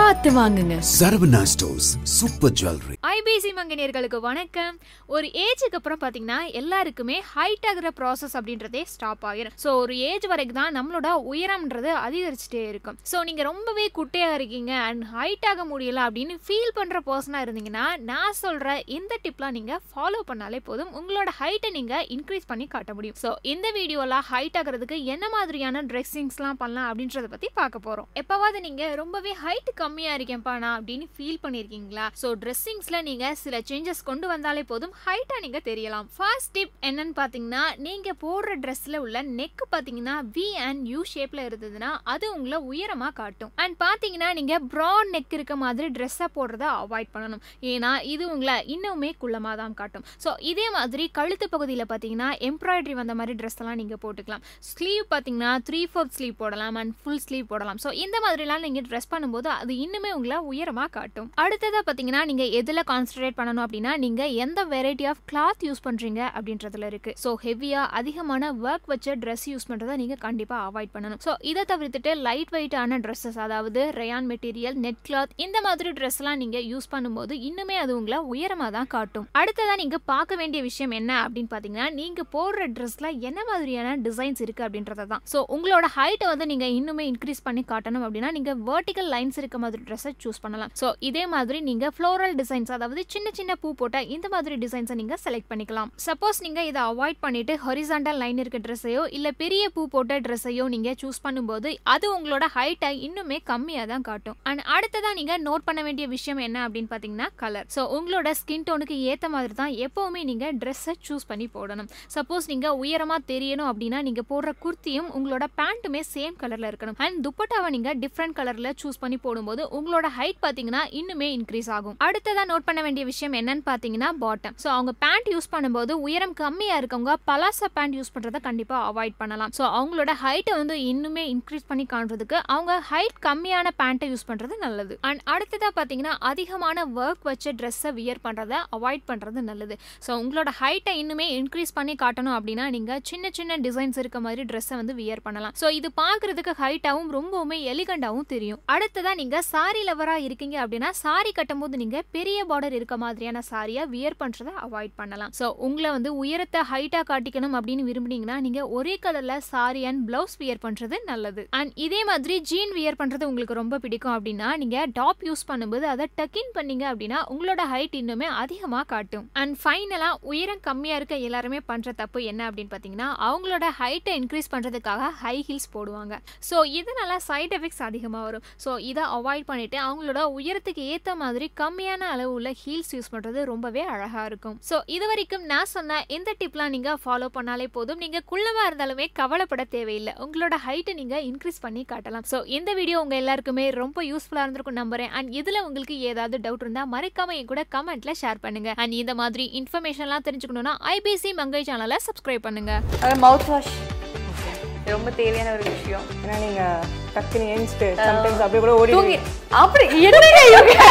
பார்த்து வாங்குங்க. Saravana stores super jewellery. IBC மங்கனியர்களுக்கு வணக்கம். ஒரு ஏஜுக்கு அப்புறம் பார்த்தீங்கன்னா எல்லாருக்குமே ஹைட் ஆகிற ப்ராசஸ் அப்படின்றதே ஸ்டாப் ஆகிரும் ஸோ ஒரு ஏஜ் வரைக்கும் தான் நம்மளோட உயரம்ன்றது அதிகரிச்சுட்டே இருக்கும். ஸோ நீங்கள் ரொம்பவே குட்டையாக இருக்கீங்க அண்ட் ஹைட் ஆக முடியல அப்படின்னு ஃபீல் பண்ணுற பர்சனாக இருந்தீங்கன்னா நான் சொல்கிற இந்த டிப்லாம் நீங்கள் ஃபாலோ பண்ணாலே போதும். உங்களோட ஹைட்டை நீங்கள் இன்க்ரீஸ் பண்ணி காட்ட முடியும். ஸோ இந்த வீடியோவில் ஹைட் ஆகிறதுக்கு என்ன மாதிரியான ட்ரெஸ்ஸிங்ஸ்லாம் பண்ணலாம் அப்படின்றத பற்றி பார்க்க போகிறோம் எப்போவாவது நீங்கள் ரொம்பவே ஹைட் கம்மியாக இருக்கேன்ப்பா நான் அப்படின்னு ஃபீல் பண்ணியிருக்கீங்களா ஸோ ட்ரெஸ்ஸிங்ஸில் நீங்கள் சில சேஞ்சஸ் கொண்டு வந்தாலே போதும் ஹைட்டாக நீங்கள் தெரியலாம். ஃபர்ஸ்ட் டிப் என்னன்னு பார்த்தீங்கன்னா நீங்கள் போடுற ட்ரெஸ்ஸில் உள்ள நெக் பார்த்தீங்கன்னா வி அண்ட் யூ ஷேப்பில் இருந்ததுன்னா அது உங்களை உயரமாக காட்டும். அண்ட் பார்த்தீங்கன்னா நீங்கள் ப்ராட் நெக் இருக்க மாதிரி ட்ரெஸ்ஸை போடுறத அவாய்ட் பண்ணணும். ஏன்னா இது உங்களை இன்னுமே குள்ளமாக தான் காட்டும். ஸோ இதே மாதிரி கழுத்து பகுதியில் பார்த்தீங்கன்னா எம்ப்ராய்டரி வந்த மாதிரி ட்ரெஸ் எல்லாம் நீங்கள் போட்டுக்கலாம். ஸ்லீவ் பார்த்தீங்கன்னா த்ரீ ஃபோர்த் ஸ்லீவ் போடலாம் அண்ட் ஃபுல் ஸ்லீவ் போடலாம். ஸோ இந்த மாதிரிலாம் நீங்கள் ட்ரெஸ் பண்ணும்போது அது இன்னுமே உங்களை உயரமாக காட்டும். அடுத்ததாக பார்த்தீங்கன்னா நீங்கள் எதில் கான்சன்ட்ரேட் பண்ணணும் அப்படின்னா நீங்கள் எந்த வெரைட்டி ஆஃப் கிளாத் யூஸ் பண்ணுறீங்க அப்படின்றதுல இருக்குது ஸோ ஹெவியாக அதிகமான ஒர்க் வச்ச ட்ரெஸ் யூஸ் பண்ணுறதை நீங்கள் கண்டிப்பாக அவாய்ட் பண்ணணும். ஸோ இதை தவிர்த்துட்டு லைட் வெயிட்டான ட்ரெஸ்ஸஸ் அதாவது ரயான் மெட்டீரியல் நெட் கிளாத் இந்த மாதிரி ட்ரெஸ்லாம் நீங்கள் யூஸ் பண்ணும்போது இன்னுமே அது உங்களை உயரமாக தான் காட்டும். அடுத்ததாக நீங்கள் பார்க்க வேண்டிய விஷயம் என்ன அப்படின்னு பார்த்தீங்கன்னா நீங்கள் போடுற ட்ரெஸ்ல என்ன மாதிரியான டிசைன்ஸ் இருக்குது அப்படின்றத தான் ஸோ உங்களோட ஹைட்டை வந்து நீங்கள் இன்னுமே இன்க்ரீஸ் பண்ணி காட்டணும் அப்படின்னா நீங்கள் வெர்டிக்கல் லைன்ஸ் இருக்க மாதிரி ட்ரெஸ்ஸை சூஸ் பண்ணலாம். ஸோ இதே மாதிரி நீங்கள் ஃப்ளோரல் டிசைன்ஸ் அதாவது சின்ன சின்ன பூ போட்ட இந்த மாதிரி டிசைன்ஸை நீங்கள் செலக்ட் பண்ணிக்கலாம். சப்போஸ் நீங்கள் இதை அவாய்ட் பண்ணிட்டு ஹொரிசாண்டல் லைன் இருக்க ட்ரெஸ்ஸையோ இல்லை பெரிய பூ போட்ட ட்ரெஸ்ஸையோ நீங்கள் சூஸ் பண்ணும்போது அது உங்களோட ஹைட்டை இன்னுமே கம்மியாக தான் காட்டும். அண்ட் அடுத்ததாக நீங்கள் நோட் பண்ண வேண்டிய விஷயம் என்ன அப்படின்னு பார்த்தீங்கன்னா கலர் ஸோ உங்களோட ஸ்கின் டோனுக்கு ஏற்ற மாதிரி தான் எப்போவுமே நீங்கள் ட்ரெஸ்ஸை சூஸ் பண்ணி போடணும். சப்போஸ் நீங்கள் உயரமாக தெரியணும் அப்படின்னா நீங்கள் போடுற குர்த்தியும் உங்களோட பேண்ட்டுமே சேம் கலரில் இருக்கணும். அண்ட் துப்பட்டாவை நீங்கள் டிஃப்ரெண்ட் கலரில் சூஸ் பண்ணி போடும்போது உங்களோட ஹைட் பார்த்தீங்கன்னா இன்னுமே இன்க்ரீஸ் ஆகும். அடுத்ததாக நோட் பண்ண வேண்டிய விஷயம் என்னன்னு பார்த்தீங்கன்னா பாட்டம் ஸோ அவங்க பேண்ட் யூஸ் பண்ணும்போது உயரம் கம்மியாக இருக்கவங்க பலாசா பேண்ட் யூஸ் பண்ணுறதை கண்டிப்பாக அவாய்ட் பண்ணலாம். ஸோ அவங்களோட ஹைட்டை வந்து இன்னுமே இன்க்ரீஸ் பண்ணி காண்றதுக்கு அவங்க ஹைட் கம்மியான பேண்ட்டை யூஸ் பண்ணுறது நல்லது. அண்ட் அடுத்ததாக பார்த்தீங்கன்னா அதிகமான ஒர்க் வச்ச ட்ரெஸ்ஸை வியர் பண்ணுறத அவாய்ட் பண்ணுறது நல்லது. ஸோ உங்களோட ஹைட்டை இன்னுமே இன்க்ரீஸ் பண்ணி காட்டணும் அப்படின்னா நீங்கள் சின்ன சின்ன டிசைன்ஸ் இருக்க மாதிரி ட்ரெஸ்ஸை வந்து வியர் பண்ணலாம். ஸோ இது பார்க்கறதுக்கு ஹைட்டாகவும் ரொம்பவுமே எலிகண்டாகவும் தெரியும். அடுத்ததாக நீங்கள் சாரி லவராக இருக்கீங்க அப்படின்னா சாரி கட்டும்போது நீங்கள் பெரிய பார்டர் இருக்க மாதிரியான சாரியை வியர் பண்ணுறதை அவாய்ட் பண்ணலாம். ஸோ உங்களை வந்து உயரத்தை ஹைட்டாக காட்டிக்கணும் அப்படின்னு விரும்புனீங்கன்னா நீங்கள் ஒரே கலரில் சாரி அண்ட் ப்ளவுஸ் வியர் பண்ணுறது நல்லது. அண்ட் இதே மாதிரி ஜீன் வியர் பண்ணுறது உங்களுக்கு ரொம்ப பிடிக்கும் அப்படின்னா நீங்கள் டாப் யூஸ் பண்ணும்போது அதை டக்கின் பண்ணீங்க அப்படின்னா உங்களோட ஹைட் இன்னுமே அதிகமாக காட்டும். அண்ட் ஃபைனலாக உயரம் கம்மியாக இருக்க எல்லாருமே பண்ணுற தப்பு என்ன அப்படின்னு பார்த்தீங்கன்னா அவங்களோட ஹைட்டை இன்க்ரீஸ் பண்ணுறதுக்காக ஹை ஹீல்ஸ் போடுவாங்க. ஸோ இதனால சைட் எஃபெக்ட்ஸ் அதிகமாக வரும். ஸோ இதை அவாய்ட் பண்ணிட்டு அவங்களோட உயரத்துக்கு ஏற்ற மாதிரி கம்மியான அளவு உள்ள ஹீல்ஸ் யூஸ் பண்ணுறது ரொம்பவே அழகாக இருக்கும். ஸோ இது வரைக்கும் நான் சொன்ன இந்த டிப்லாம் நீங்கள் ஃபாலோ பண்ணாலே போதும். நீங்கள் குள்ளமாக இருந்தாலுமே கவலைப்பட தேவையில்லை. உங்களோட ஹைட்டை நீங்கள் இன்க்ரீஸ் பண்ணி காட்டலாம். ஸோ இந்த வீடியோ உங்கள் எல்லாருக்குமே ரொம்ப யூஸ்ஃபுல்லாக இருந்திருக்கும் நம்புறேன். அண்ட் இதில் உங்களுக்கு ஏதாவது டவுட் இருந்தால் மறக்காம என் கூட கமெண்ட்ல ஷேர் பண்ணுங்க. அண்ட் இந்த மாதிரி இன்ஃபர்மேஷன்லாம் தெரிஞ்சுக்கணும்னா ஐபிசி மங்கை சேனலை சப்ஸ்கிரைப் பண்ணுங்க. மவுத் வாஷ் ரொம்ப தேவையான ஒரு விஷயம். ஏன்னா நீங்க டக்குன்னு ஏஞ்சிட்டு சம்டைம்ஸ் அப்படியே கூட ஓடி அப்படி இவங்க?